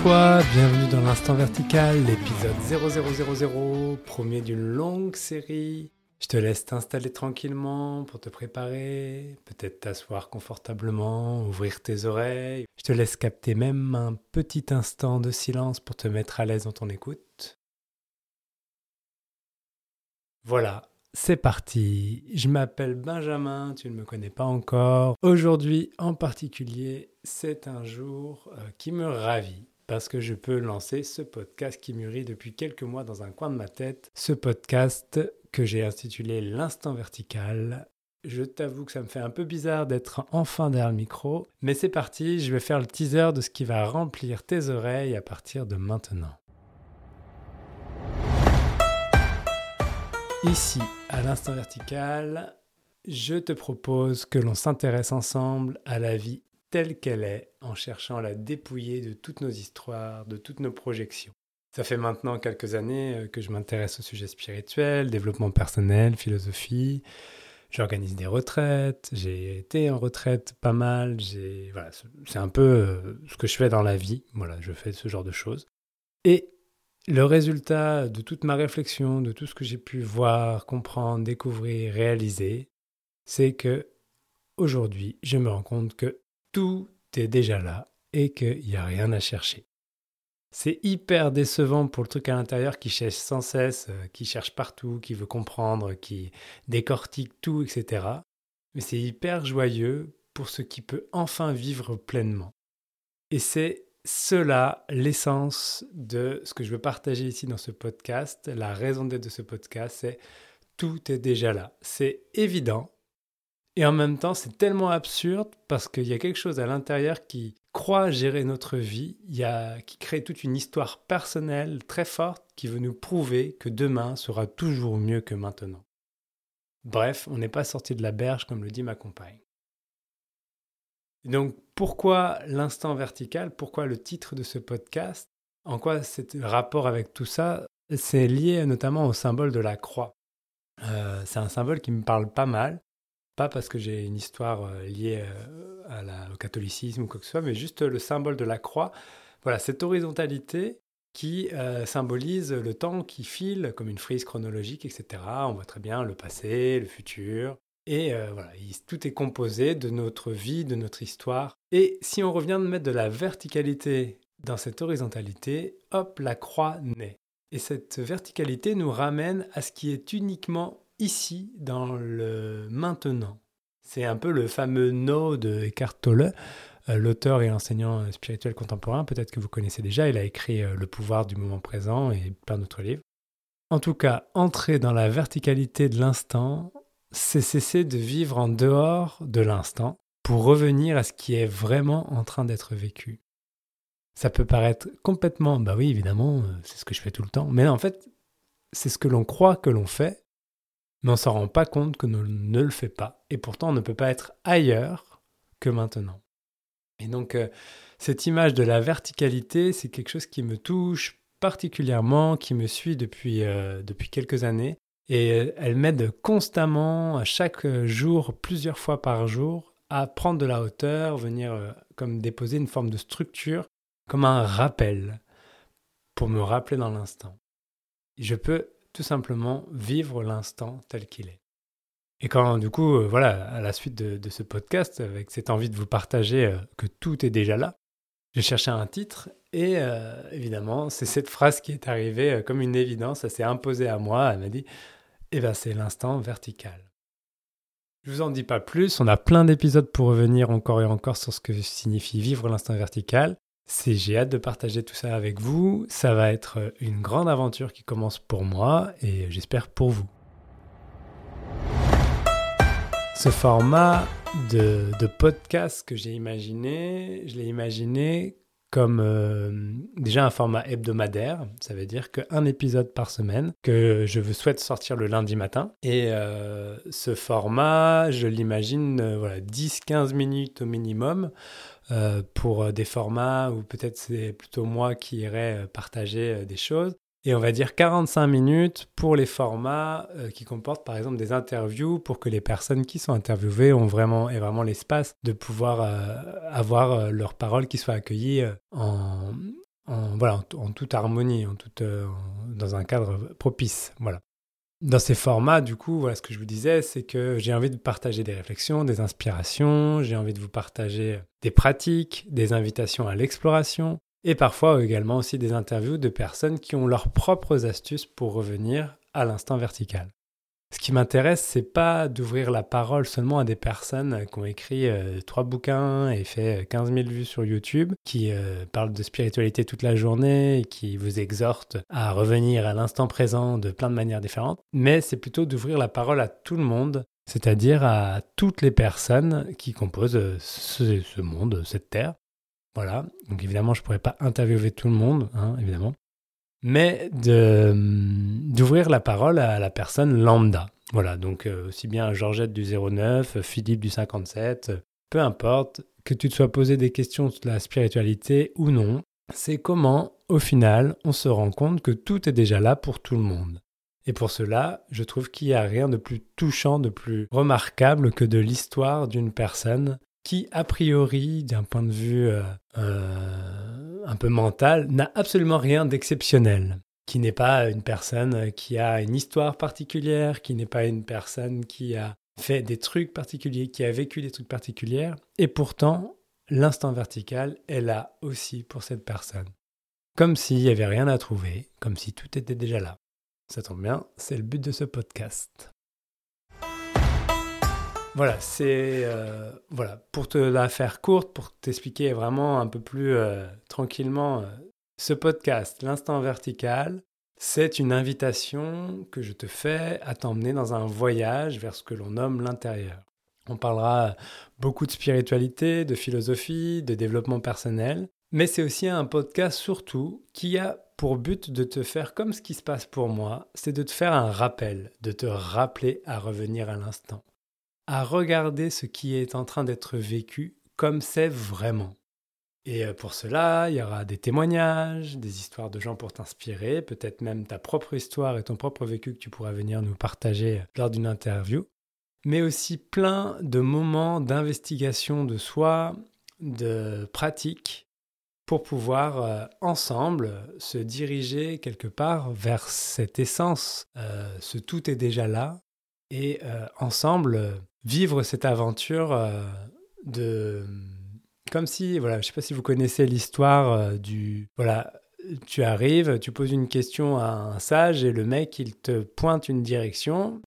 Toi, bienvenue dans l'instant vertical, l'épisode 0000, premier d'une longue série. Je te laisse t'installer tranquillement pour te préparer, peut-être t'asseoir confortablement, ouvrir tes oreilles. Je te laisse capter même un petit instant de silence pour te mettre à l'aise dans ton écoute. Voilà, c'est parti. Je m'appelle Benjamin, tu ne me connais pas encore. Aujourd'hui en particulier, c'est un jour euh, qui me ravit parce que je peux lancer ce podcast qui mûrit depuis quelques mois dans un coin de ma tête. Ce podcast que j'ai intitulé L'instant vertical. Je t'avoue que ça me fait un peu bizarre d'être enfin derrière le micro, mais c'est parti, je vais faire le teaser de ce qui va remplir tes oreilles à partir de maintenant. Ici, à l'instant vertical, je te propose que l'on s'intéresse ensemble à la vie telle qu'elle est en cherchant à la dépouiller de toutes nos histoires, de toutes nos projections. Ça fait maintenant quelques années euh, que je m'intéresse au sujet spirituel, développement personnel, philosophie. J'organise des retraites, j'ai été en retraite pas mal, voilà, c'est un peu euh, ce que je fais dans la vie. Voilà, je fais ce genre de choses. Et le résultat de toute ma réflexion, de tout ce que j'ai pu voir, comprendre, découvrir, réaliser, c'est que aujourd'hui, je me rends compte que tout est déjà là et qu'il n'y a rien à chercher. C'est hyper décevant pour le truc à l'intérieur qui cherche sans cesse, euh, qui cherche partout, qui veut comprendre, qui décortique tout, etc. Mais c'est hyper joyeux pour ce qui peut enfin vivre pleinement. Et c'est cela l'essence de ce que je veux partager ici dans ce podcast. La raison d'être de ce podcast, c'est tout est déjà là. C'est évident. Et en même temps, c'est tellement absurde parce qu'il y a quelque chose à l'intérieur qui croit gérer notre vie, qui crée toute une histoire personnelle très forte qui veut nous prouver que demain sera toujours mieux que maintenant. Bref, on n'est pas sorti de la berge comme le dit ma compagne. Donc pourquoi l'instant vertical? Pourquoi le titre de ce podcast? En quoi c'est rapport avec tout ça? C'est lié notamment au symbole de la croix. Euh, c'est un symbole qui me parle pas mal. Pas parce que j'ai une histoire euh, liée euh, au catholicisme ou quoi que ce soit, mais juste le symbole de la croix. Voilà, cette horizontalité qui symbolise le temps qui file comme une frise chronologique, etc. On voit très bien le passé, le futur, et euh, voilà, tout est composé de notre vie, de notre histoire. Et si on revient de mettre de la verticalité dans cette horizontalité, hop, la croix naît. Et cette verticalité nous ramène à ce qui est uniquement ici, dans le maintenant. C'est un peu le fameux no de Eckhart Tolle, euh, l'auteur et enseignant spirituel contemporain. Peut-être que vous connaissez déjà, il a écrit euh, Le pouvoir du moment présent et plein d'autres livres. En tout cas, entrer dans la verticalité de l'instant, c'est cesser de vivre en dehors de l'instant pour revenir à ce qui est vraiment en train d'être vécu. Ça peut paraître complètement, bah oui, évidemment, euh, c'est ce que je fais tout le temps, mais en fait, c'est ce que l'on croit que l'on fait, mais on ne s'en rend pas compte que l'on ne le fait pas. Et pourtant, on ne peut pas être ailleurs que maintenant. Et donc, euh, cette image de la verticalité, c'est quelque chose qui me touche particulièrement, qui me suit depuis, euh, depuis quelques années. Et euh, elle m'aide constamment, à chaque jour, plusieurs fois par jour, à prendre de la hauteur, venir comme déposer une forme de structure, comme un rappel, pour me rappeler dans l'instant. Je peux tout simplement vivre l'instant tel qu'il est. Et quand, du coup, euh, voilà, à la suite de, ce podcast, avec cette envie de vous partager que tout est déjà là, j'ai cherché un titre et évidemment, c'est cette phrase qui est arrivée comme une évidence, elle s'est imposée à moi, elle m'a dit eh bien c'est l'instant vertical. Je vous en dis pas plus, on a plein d'épisodes pour revenir encore et encore sur ce que signifie vivre l'instant vertical. C'est j'ai hâte de partager tout ça avec vous. Ça va être une grande aventure qui commence pour moi et j'espère pour vous. Ce format de, de podcast que j'ai imaginé, je l'ai imaginé comme euh, déjà un format hebdomadaire, ça veut dire qu'un épisode par semaine que je souhaite sortir le lundi matin. Et euh, ce format, je l'imagine, euh, voilà, 10-15 minutes au minimum pour des formats où peut-être c'est plutôt moi qui irais partager des choses. Et on va dire 45 minutes pour les formats euh, qui comportent par exemple des interviews pour que les personnes qui sont interviewées ont vraiment et vraiment l'espace de pouvoir euh, avoir euh, leurs paroles qui soient accueillies en, voilà en, toute harmonie, en toute dans un cadre propice, voilà. Dans ces formats, du coup, voilà ce que je vous disais, c'est que j'ai envie de partager des réflexions, des inspirations, j'ai envie de vous partager des pratiques, des invitations à l'exploration, et parfois également aussi des interviews de personnes qui ont leurs propres astuces pour revenir à l'instant vertical. Ce qui m'intéresse, c'est pas d'ouvrir la parole seulement à des personnes qui ont écrit euh, trois bouquins et fait 15 000 vues sur YouTube, qui euh, parlent de spiritualité toute la journée et qui vous exhortent à revenir à l'instant présent de plein de manières différentes, mais c'est plutôt d'ouvrir la parole à tout le monde, c'est-à-dire à toutes les personnes qui composent euh, ce monde, cette terre, voilà. Donc évidemment, je ne pourrais pas interviewer tout le monde, hein, évidemment. Mais d'ouvrir la parole à la personne lambda. Voilà, donc euh, aussi bien Georgette du 09, Philippe du 57, peu importe, que tu te sois posé des questions sur la spiritualité ou non, c'est comment, au final, on se rend compte que tout est déjà là pour tout le monde. Et pour cela, je trouve qu'il n'y a rien de plus touchant, de plus remarquable que de l'histoire d'une personne qui, a priori, d'un point de vue euh, euh, un peu mental, n'a absolument rien d'exceptionnel, qui n'est pas une personne qui a une histoire particulière, qui n'est pas une personne qui a fait des trucs particuliers, qui a vécu des trucs particuliers, et pourtant, l'instant vertical est là aussi pour cette personne. Comme s'il n'y avait rien à trouver, comme si tout était déjà là. Ça tombe bien, c'est le but de ce podcast. Voilà, c'est euh, voilà pour te la faire courte, pour t'expliquer vraiment un peu plus euh, tranquillement euh, ce podcast, l'instant vertical. C'est une invitation que je te fais à t'emmener dans un voyage vers ce que l'on nomme l'intérieur. On parlera beaucoup de spiritualité, de philosophie, de développement personnel, mais c'est aussi un podcast surtout qui a pour but de te faire comme ce qui se passe pour moi, c'est de te faire un rappel, de te rappeler à revenir à l'instant à regarder ce qui est en train d'être vécu comme c'est vraiment. Et euh, pour cela, il y aura des témoignages, des histoires de gens pour t'inspirer, peut-être même ta propre histoire et ton propre vécu que tu pourras venir nous partager euh, lors d'une interview, mais aussi plein de moments d'investigation de soi, de pratique, pour pouvoir euh, ensemble se diriger quelque part vers cette essence. ce tout est déjà là, et ensemble vivre cette aventure euh, de comme si voilà je sais pas si vous connaissez l'histoire euh, du voilà tu arrives tu poses une question à un sage et le mec il te pointe une direction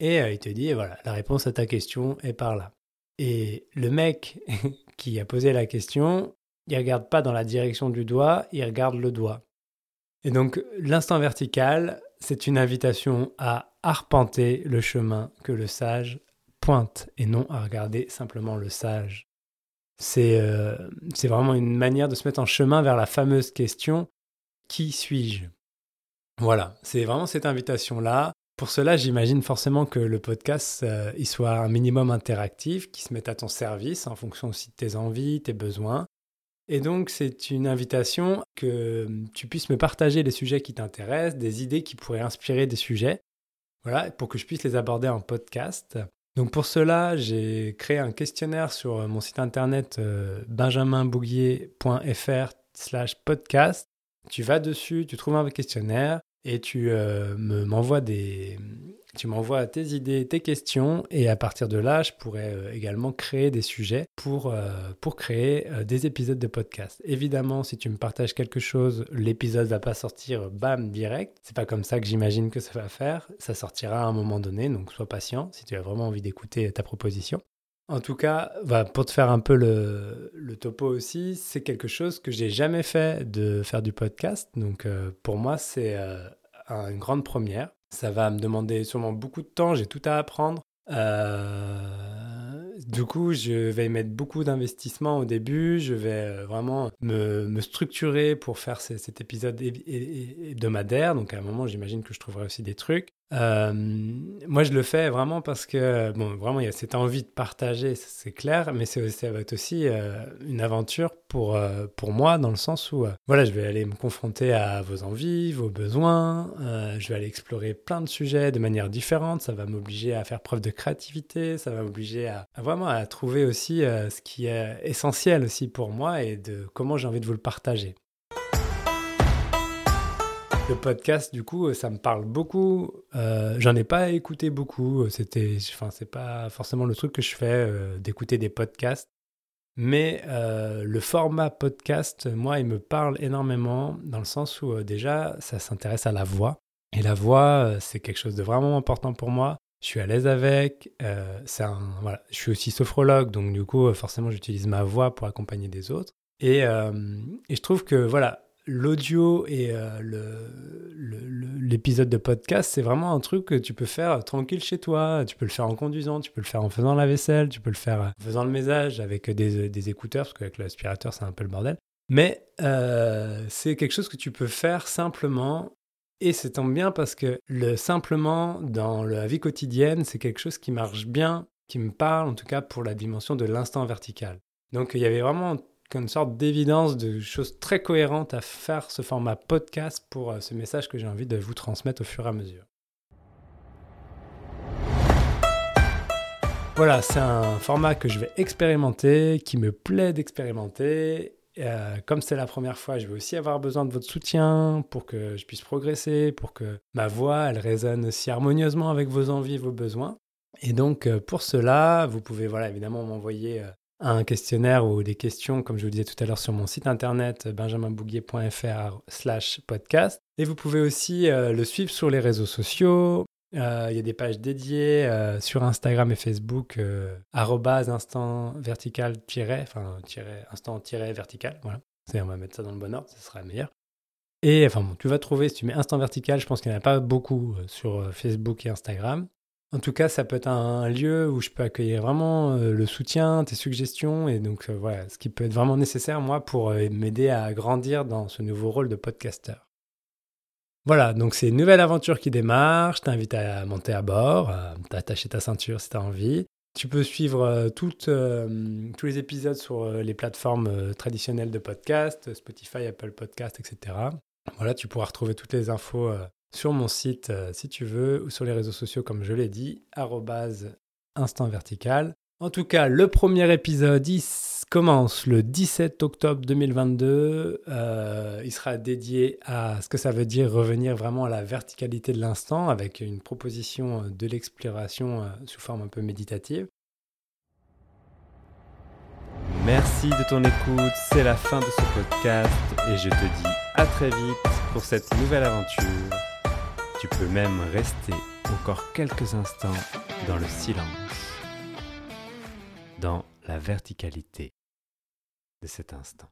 et euh, il te dit voilà la réponse à ta question est par là. Et le mec qui a posé la question il regarde pas dans la direction du doigt il regarde le doigt. Et donc l'instant vertical c'est une invitation à arpenter le chemin que le sage et non à regarder simplement le sage. Euh, c'est vraiment une manière de se mettre en chemin vers la fameuse question Qui suis-je? Voilà, c'est vraiment cette invitation-là. Pour cela, j'imagine forcément que le podcast euh, il soit un minimum interactif, qui se mette à ton service en fonction aussi de tes envies, tes besoins. Et donc, c'est une invitation que tu puisses me partager les sujets qui t'intéressent, des idées qui pourraient inspirer des sujets, voilà, pour que je puisse les aborder en podcast. Donc pour cela, j'ai créé un questionnaire sur euh, mon site internet euh, benjaminbouguier.fr slash podcast. Tu vas dessus, tu trouves un questionnaire et tu euh, m'envoies des, tu m'envoies tes idées, tes questions, et à partir de là, je pourrais euh, également créer des sujets pour, euh, pour créer euh, des épisodes de podcast. Évidemment, si tu me partages quelque chose, l'épisode va pas sortir bam direct. C'est pas comme ça que j'imagine que ça va faire. Ça sortira à un moment donné, donc sois patient si tu as vraiment envie d'écouter ta proposition. En tout cas, pour te faire un peu le, topo aussi, c'est quelque chose que j'ai jamais fait de faire du podcast. Donc pour moi, c'est une grande première. Ça va me demander sûrement beaucoup de temps, j'ai tout à apprendre. Euh, du coup, je vais mettre beaucoup d'investissement au début. Je vais euh, vraiment me, structurer pour faire cet épisode hebdomadaire. Donc, à un moment, j'imagine que je trouverai aussi des trucs. Euh, moi, je le fais vraiment parce que, bon, vraiment, il y a cette envie de partager, c'est clair, mais c'est, ça va être aussi euh, une aventure pour, euh, pour moi, dans le sens où, voilà, je vais aller me confronter à vos envies, vos besoins, je vais aller explorer plein de sujets de manière différente, ça va m'obliger à faire preuve de créativité, ça va m'obliger à, à vraiment à trouver aussi ce qui est essentiel aussi pour moi et de comment j'ai envie de vous le partager. Le podcast, du coup, ça me parle beaucoup. Euh, J'en ai pas écouté beaucoup. C'était, enfin, c'est pas forcément le truc que je fais euh, d'écouter des podcasts. Mais euh, le format podcast, moi, il me parle énormément dans le sens où déjà, ça s'intéresse à la voix. Et la voix, c'est quelque chose de vraiment important pour moi. Je suis à l'aise avec. un, voilà. Je suis aussi sophrologue, donc du coup, forcément, j'utilise ma voix pour accompagner des autres. Et, et je trouve que voilà, l'audio et euh, l'épisode de podcast, c'est vraiment un truc que tu peux faire tranquille chez toi. Tu peux le faire en conduisant, tu peux le faire en faisant la vaisselle, tu peux le faire en faisant le ménage avec des, écouteurs, parce qu'avec l'aspirateur, c'est un peu le bordel. Mais euh, c'est quelque chose que tu peux faire simplement. Et c'est tombe bien parce que le simplement dans la vie quotidienne, c'est quelque chose qui marche bien, qui me parle en tout cas pour la dimension de l'instant vertical. Donc il y avait vraiment une sorte d'évidence, de choses très cohérentes à faire ce format podcast pour euh, ce message que j'ai envie de vous transmettre au fur et à mesure. Voilà, c'est un format que je vais expérimenter, qui me plaît d'expérimenter. Euh, comme c'est la première fois, je vais aussi avoir besoin de votre soutien pour que je puisse progresser, pour que ma voix, elle résonne aussi harmonieusement avec vos envies, vos besoins. Et donc, euh, pour cela, vous pouvez, voilà, évidemment, m'envoyer un questionnaire ou des questions, comme je vous disais tout à l'heure, sur mon site internet benjaminbouguier.fr slash podcast. Et vous pouvez aussi euh, le suivre sur les réseaux sociaux. Euh, il y a des pages dédiées euh, sur Instagram et Facebook, instant vertical enfin instant vertical, voilà. On va mettre ça dans le bon ordre, ce sera meilleur. Et enfin bon, tu vas trouver, si tu mets instant vertical, je pense qu'il n'y en a pas beaucoup sur Facebook et Instagram. En tout cas, ça peut être un lieu où je peux accueillir vraiment euh, le soutien, tes suggestions, et donc euh, voilà, ce qui peut être vraiment nécessaire, moi, pour euh, m'aider à grandir dans ce nouveau rôle de podcasteur. Voilà, donc c'est une nouvelle aventure qui démarre, je t'invite à monter à bord, à t'attacher ta ceinture si tu envie. Tu peux suivre tous les épisodes sur les plateformes traditionnelles de podcast, Spotify, Apple Podcast, etc. Voilà, tu pourras retrouver toutes les infos sur mon site euh, si tu veux, ou sur les réseaux sociaux comme je l'ai dit, instant vertical. En tout cas, le premier épisode il commence le 17 octobre 2022. Euh, il sera dédié à ce que ça veut dire revenir vraiment à la verticalité de l'instant avec une proposition euh, de l'exploration sous forme un peu méditative. Merci de ton écoute, c'est la fin de ce podcast et je te dis à très vite pour cette nouvelle aventure. Tu peux même rester encore quelques instants dans le silence, dans la verticalité de cet instant.